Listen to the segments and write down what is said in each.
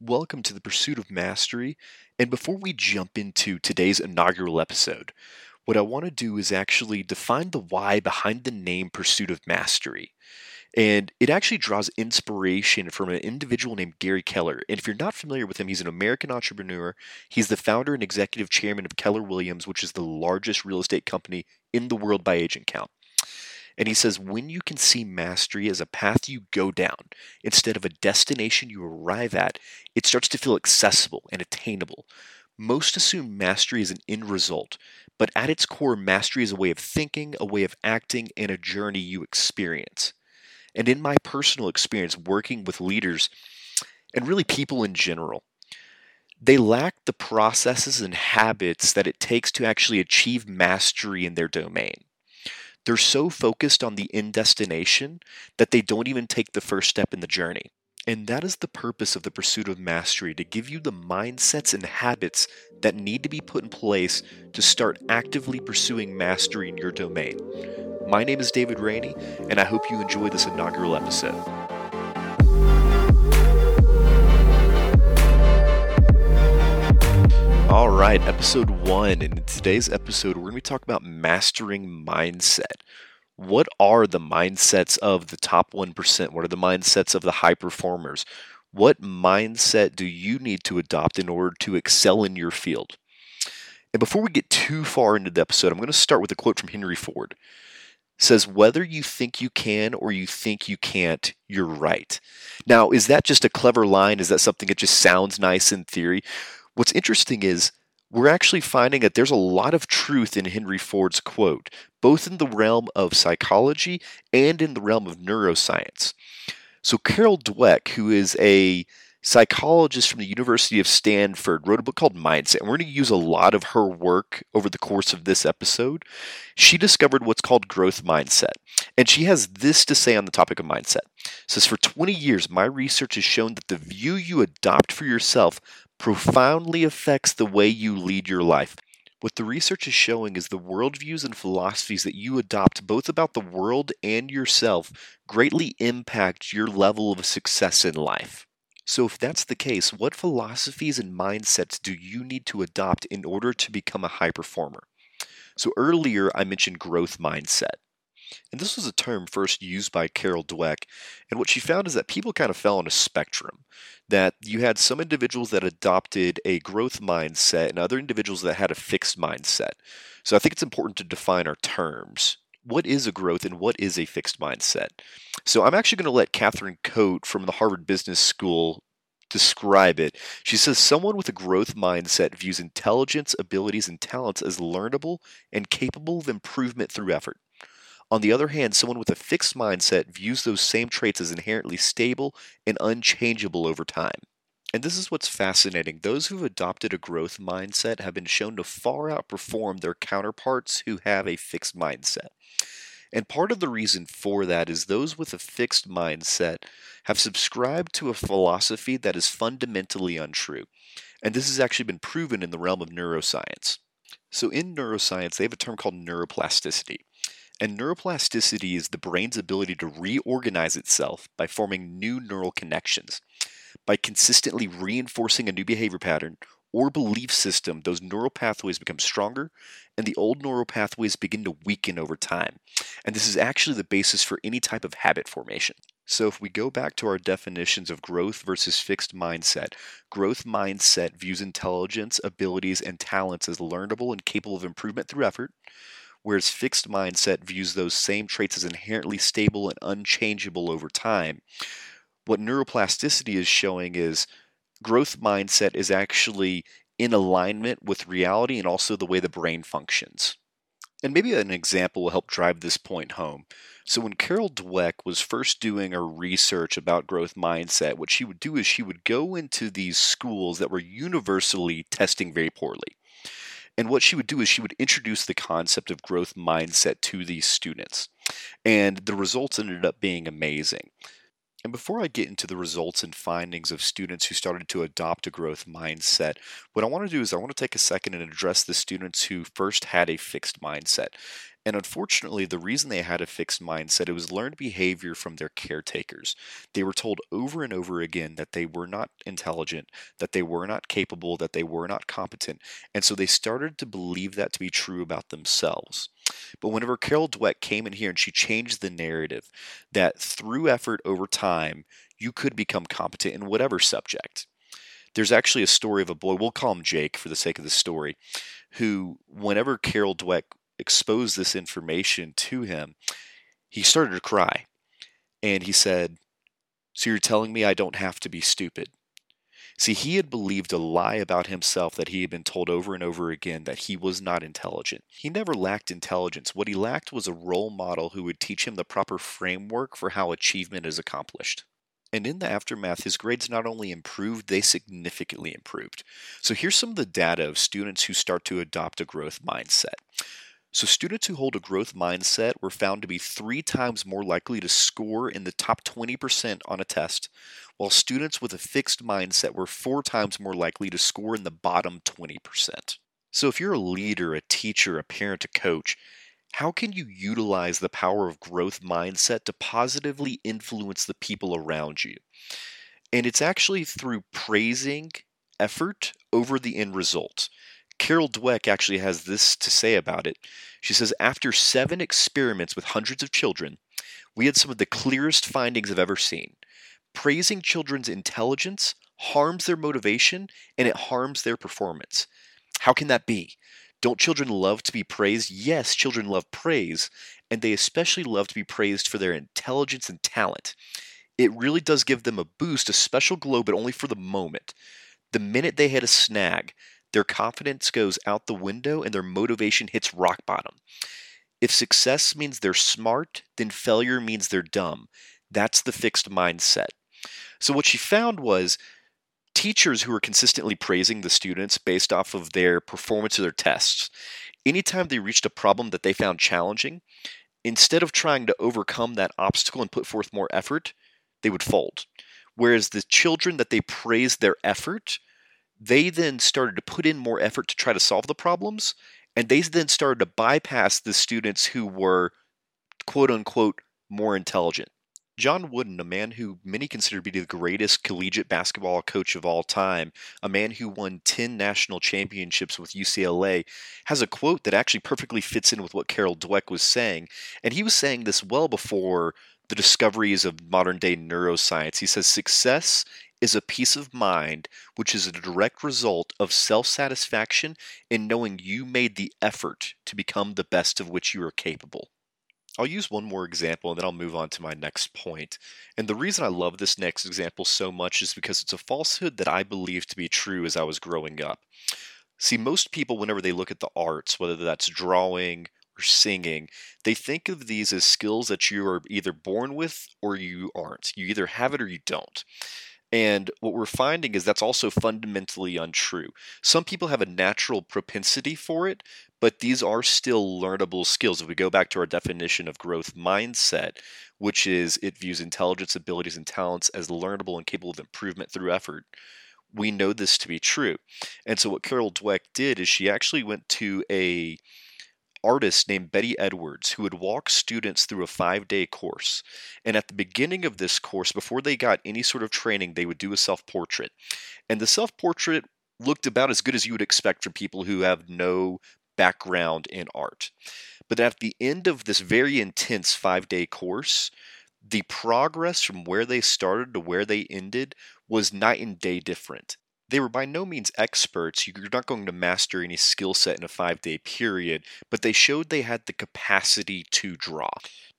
Welcome to the Pursuit of Mastery. And before we jump into today's inaugural episode, what I want to do is actually define the why behind the name Pursuit of Mastery. And it actually draws inspiration from an individual named Gary Keller. And if you're not familiar with him, he's an American entrepreneur. He's the founder and executive chairman of Keller Williams, which is the largest real estate company in the world by agent count. And he says, when you can see mastery as a path you go down instead of a destination you arrive at, it starts to feel accessible and attainable. Most assume mastery is an end result, but at its core, mastery is a way of thinking, a way of acting, and a journey you experience. And in my personal experience working with leaders and really people in general, they lack the processes and habits that it takes to actually achieve mastery in their domain they're so focused on the end destination that they don't even take the first step in the journey. And that is the purpose of the pursuit of mastery to give you the mindsets and habits that need to be put in place to start actively pursuing mastery in your domain. My name is David Rainey, and I hope you enjoy this inaugural episode. All right, episode one. And in today's episode, we're going to be talking about mastering mindset. What are the mindsets of the top 1%? What are the mindsets of the high performers? What mindset do you need to adopt in order to excel in your field? And before we get too far into the episode, I'm going to start with a quote from Henry Ford. It says whether you think you can or you think you can't, you're right. Now, is that just a clever line? Is that something that just sounds nice in theory? What's interesting is we're actually finding that there's a lot of truth in Henry Ford's quote, both in the realm of psychology and in the realm of neuroscience. So, Carol Dweck, who is a psychologist from the University of Stanford, wrote a book called Mindset. And we're going to use a lot of her work over the course of this episode. She discovered what's called growth mindset. And she has this to say on the topic of mindset. Says, For 20 years, my research has shown that the view you adopt for yourself profoundly affects the way you lead your life. What the research is showing is the worldviews and philosophies that you adopt, both about the world and yourself, greatly impact your level of success in life. So, if that's the case, what philosophies and mindsets do you need to adopt in order to become a high performer? So, earlier I mentioned growth mindset. And this was a term first used by Carol Dweck. And what she found is that people kind of fell on a spectrum. That you had some individuals that adopted a growth mindset and other individuals that had a fixed mindset. So I think it's important to define our terms. What is a growth and what is a fixed mindset? So I'm actually going to let Catherine Cote from the Harvard Business School describe it. She says someone with a growth mindset views intelligence, abilities, and talents as learnable and capable of improvement through effort. On the other hand, someone with a fixed mindset views those same traits as inherently stable and unchangeable over time. And this is what's fascinating. Those who've adopted a growth mindset have been shown to far outperform their counterparts who have a fixed mindset. And part of the reason for that is those with a fixed mindset have subscribed to a philosophy that is fundamentally untrue. And this has actually been proven in the realm of neuroscience. So, in neuroscience, they have a term called neuroplasticity. And neuroplasticity is the brain's ability to reorganize itself by forming new neural connections. By consistently reinforcing a new behavior pattern or belief system, those neural pathways become stronger and the old neural pathways begin to weaken over time. And this is actually the basis for any type of habit formation. So, if we go back to our definitions of growth versus fixed mindset, growth mindset views intelligence, abilities, and talents as learnable and capable of improvement through effort whereas fixed mindset views those same traits as inherently stable and unchangeable over time. What neuroplasticity is showing is growth mindset is actually in alignment with reality and also the way the brain functions. And maybe an example will help drive this point home. So, when Carol Dweck was first doing her research about growth mindset, what she would do is she would go into these schools that were universally testing very poorly. And what she would do is she would introduce the concept of growth mindset to these students. And the results ended up being amazing. And before I get into the results and findings of students who started to adopt a growth mindset, what I want to do is I want to take a second and address the students who first had a fixed mindset. And unfortunately, the reason they had a fixed mindset, it was learned behavior from their caretakers. They were told over and over again that they were not intelligent, that they were not capable, that they were not competent. And so they started to believe that to be true about themselves. But whenever Carol Dweck came in here and she changed the narrative that through effort over time, you could become competent in whatever subject. There's actually a story of a boy, we'll call him Jake for the sake of the story, who, whenever Carol Dweck exposed this information to him, he started to cry. And he said, So you're telling me I don't have to be stupid? See, he had believed a lie about himself that he had been told over and over again that he was not intelligent. He never lacked intelligence. What he lacked was a role model who would teach him the proper framework for how achievement is accomplished. And in the aftermath, his grades not only improved, they significantly improved. So here's some of the data of students who start to adopt a growth mindset. So, students who hold a growth mindset were found to be three times more likely to score in the top 20% on a test, while students with a fixed mindset were four times more likely to score in the bottom 20%. So, if you're a leader, a teacher, a parent, a coach, how can you utilize the power of growth mindset to positively influence the people around you? And it's actually through praising effort over the end result. Carol Dweck actually has this to say about it. She says, After seven experiments with hundreds of children, we had some of the clearest findings I've ever seen. Praising children's intelligence harms their motivation and it harms their performance. How can that be? Don't children love to be praised? Yes, children love praise, and they especially love to be praised for their intelligence and talent. It really does give them a boost, a special glow, but only for the moment. The minute they hit a snag, their confidence goes out the window and their motivation hits rock bottom. If success means they're smart, then failure means they're dumb. That's the fixed mindset. So, what she found was teachers who were consistently praising the students based off of their performance of their tests, anytime they reached a problem that they found challenging, instead of trying to overcome that obstacle and put forth more effort, they would fold. Whereas the children that they praised their effort, they then started to put in more effort to try to solve the problems, and they then started to bypass the students who were quote unquote more intelligent. John Wooden, a man who many consider to be the greatest collegiate basketball coach of all time, a man who won 10 national championships with UCLA, has a quote that actually perfectly fits in with what Carol Dweck was saying. And he was saying this well before the discoveries of modern day neuroscience. He says, Success is a peace of mind which is a direct result of self satisfaction in knowing you made the effort to become the best of which you are capable. I'll use one more example and then I'll move on to my next point. And the reason I love this next example so much is because it's a falsehood that I believed to be true as I was growing up. See, most people, whenever they look at the arts, whether that's drawing or singing, they think of these as skills that you are either born with or you aren't. You either have it or you don't. And what we're finding is that's also fundamentally untrue. Some people have a natural propensity for it, but these are still learnable skills. If we go back to our definition of growth mindset, which is it views intelligence, abilities, and talents as learnable and capable of improvement through effort, we know this to be true. And so what Carol Dweck did is she actually went to a artist named Betty Edwards who would walk students through a five day course. And at the beginning of this course, before they got any sort of training, they would do a self portrait. And the self portrait looked about as good as you would expect for people who have no background in art. But at the end of this very intense five day course, the progress from where they started to where they ended was night and day different they were by no means experts. You're not going to master any skill set in a five day period, but they showed they had the capacity to draw.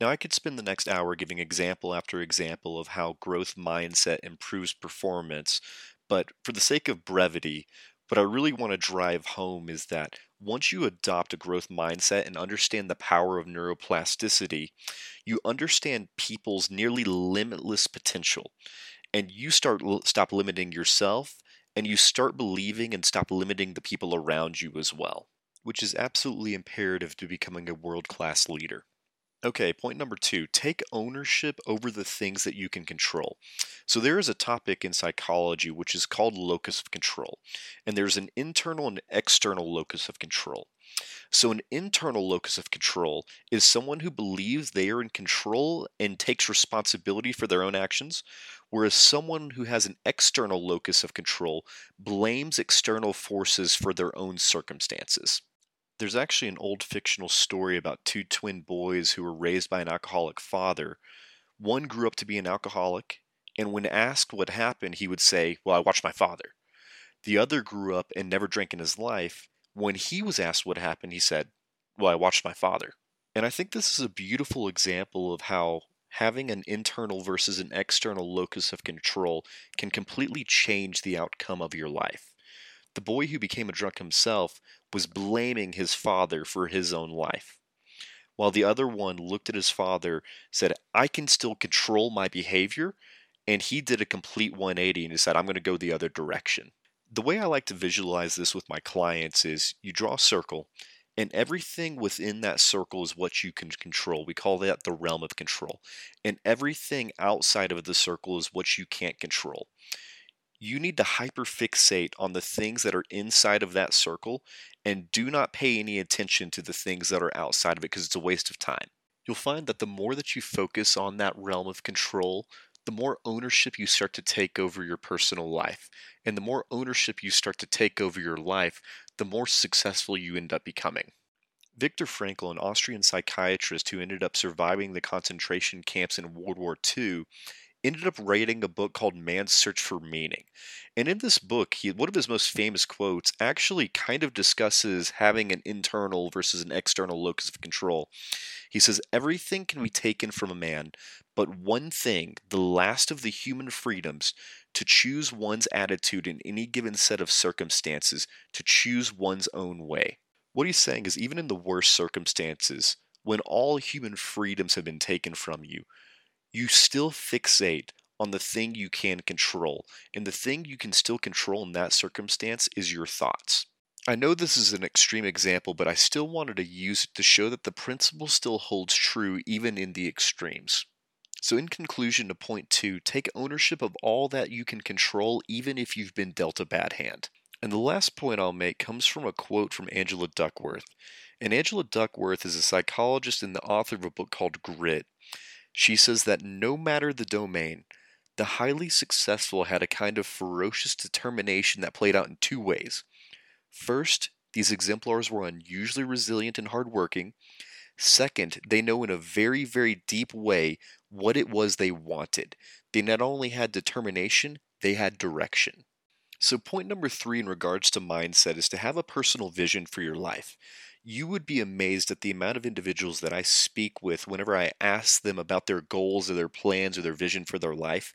Now, I could spend the next hour giving example after example of how growth mindset improves performance, but for the sake of brevity, what I really want to drive home is that once you adopt a growth mindset and understand the power of neuroplasticity, you understand people's nearly limitless potential and you start stop limiting yourself and you start believing and stop limiting the people around you as well, which is absolutely imperative to becoming a world class leader. Okay, point number two take ownership over the things that you can control. So, there is a topic in psychology which is called locus of control, and there's an internal and external locus of control. So, an internal locus of control is someone who believes they are in control and takes responsibility for their own actions, whereas someone who has an external locus of control blames external forces for their own circumstances. There's actually an old fictional story about two twin boys who were raised by an alcoholic father. One grew up to be an alcoholic, and when asked what happened, he would say, Well, I watched my father. The other grew up and never drank in his life, when he was asked what happened, he said, Well, I watched my father. And I think this is a beautiful example of how having an internal versus an external locus of control can completely change the outcome of your life. The boy who became a drunk himself was blaming his father for his own life. While the other one looked at his father, said, I can still control my behavior. And he did a complete 180 and he said, I'm going to go the other direction the way I like to visualize this with my clients is you draw a circle, and everything within that circle is what you can control. We call that the realm of control. And everything outside of the circle is what you can't control. You need to hyperfixate on the things that are inside of that circle and do not pay any attention to the things that are outside of it because it's a waste of time. You'll find that the more that you focus on that realm of control, the more ownership you start to take over your personal life. And the more ownership you start to take over your life, the more successful you end up becoming. Viktor Frankl, an Austrian psychiatrist who ended up surviving the concentration camps in World War II, ended up writing a book called Man's Search for Meaning. And in this book, he, one of his most famous quotes actually kind of discusses having an internal versus an external locus of control. He says, Everything can be taken from a man, but one thing, the last of the human freedoms, to choose one's attitude in any given set of circumstances, to choose one's own way. What he's saying is, even in the worst circumstances, when all human freedoms have been taken from you, you still fixate on the thing you can control. And the thing you can still control in that circumstance is your thoughts. I know this is an extreme example, but I still wanted to use it to show that the principle still holds true even in the extremes. So, in conclusion to point two, take ownership of all that you can control, even if you've been dealt a bad hand. And the last point I'll make comes from a quote from Angela Duckworth. And Angela Duckworth is a psychologist and the author of a book called Grit. She says that no matter the domain, the highly successful had a kind of ferocious determination that played out in two ways. First, these exemplars were unusually resilient and hardworking. Second, they know in a very, very deep way what it was they wanted. They not only had determination, they had direction. So, point number three in regards to mindset is to have a personal vision for your life. You would be amazed at the amount of individuals that I speak with whenever I ask them about their goals or their plans or their vision for their life,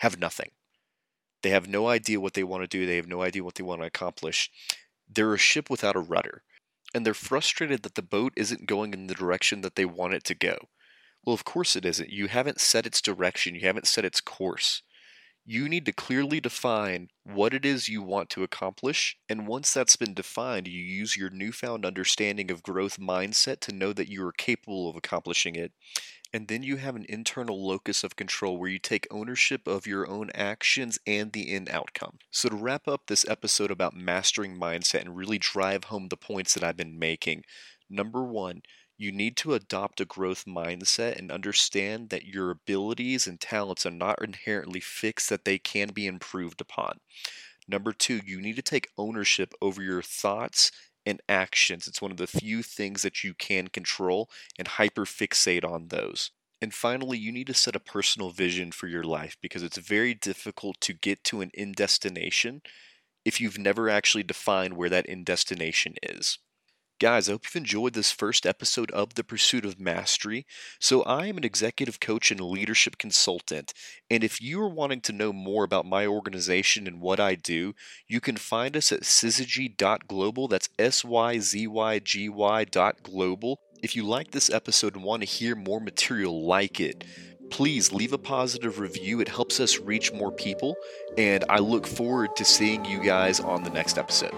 have nothing. They have no idea what they want to do, they have no idea what they want to accomplish. They're a ship without a rudder, and they're frustrated that the boat isn't going in the direction that they want it to go. Well, of course it isn't. You haven't set its direction, you haven't set its course. You need to clearly define what it is you want to accomplish, and once that's been defined, you use your newfound understanding of growth mindset to know that you are capable of accomplishing it. And then you have an internal locus of control where you take ownership of your own actions and the end outcome. So, to wrap up this episode about mastering mindset and really drive home the points that I've been making, number one, you need to adopt a growth mindset and understand that your abilities and talents are not inherently fixed, that they can be improved upon. Number two, you need to take ownership over your thoughts and actions. It's one of the few things that you can control and hyperfixate on those. And finally, you need to set a personal vision for your life because it's very difficult to get to an end destination if you've never actually defined where that end destination is. Guys, I hope you've enjoyed this first episode of The Pursuit of Mastery. So, I am an executive coach and leadership consultant. And if you are wanting to know more about my organization and what I do, you can find us at syzygy.global. That's S Y Z Y G Y dot global. If you like this episode and want to hear more material like it, please leave a positive review. It helps us reach more people. And I look forward to seeing you guys on the next episode.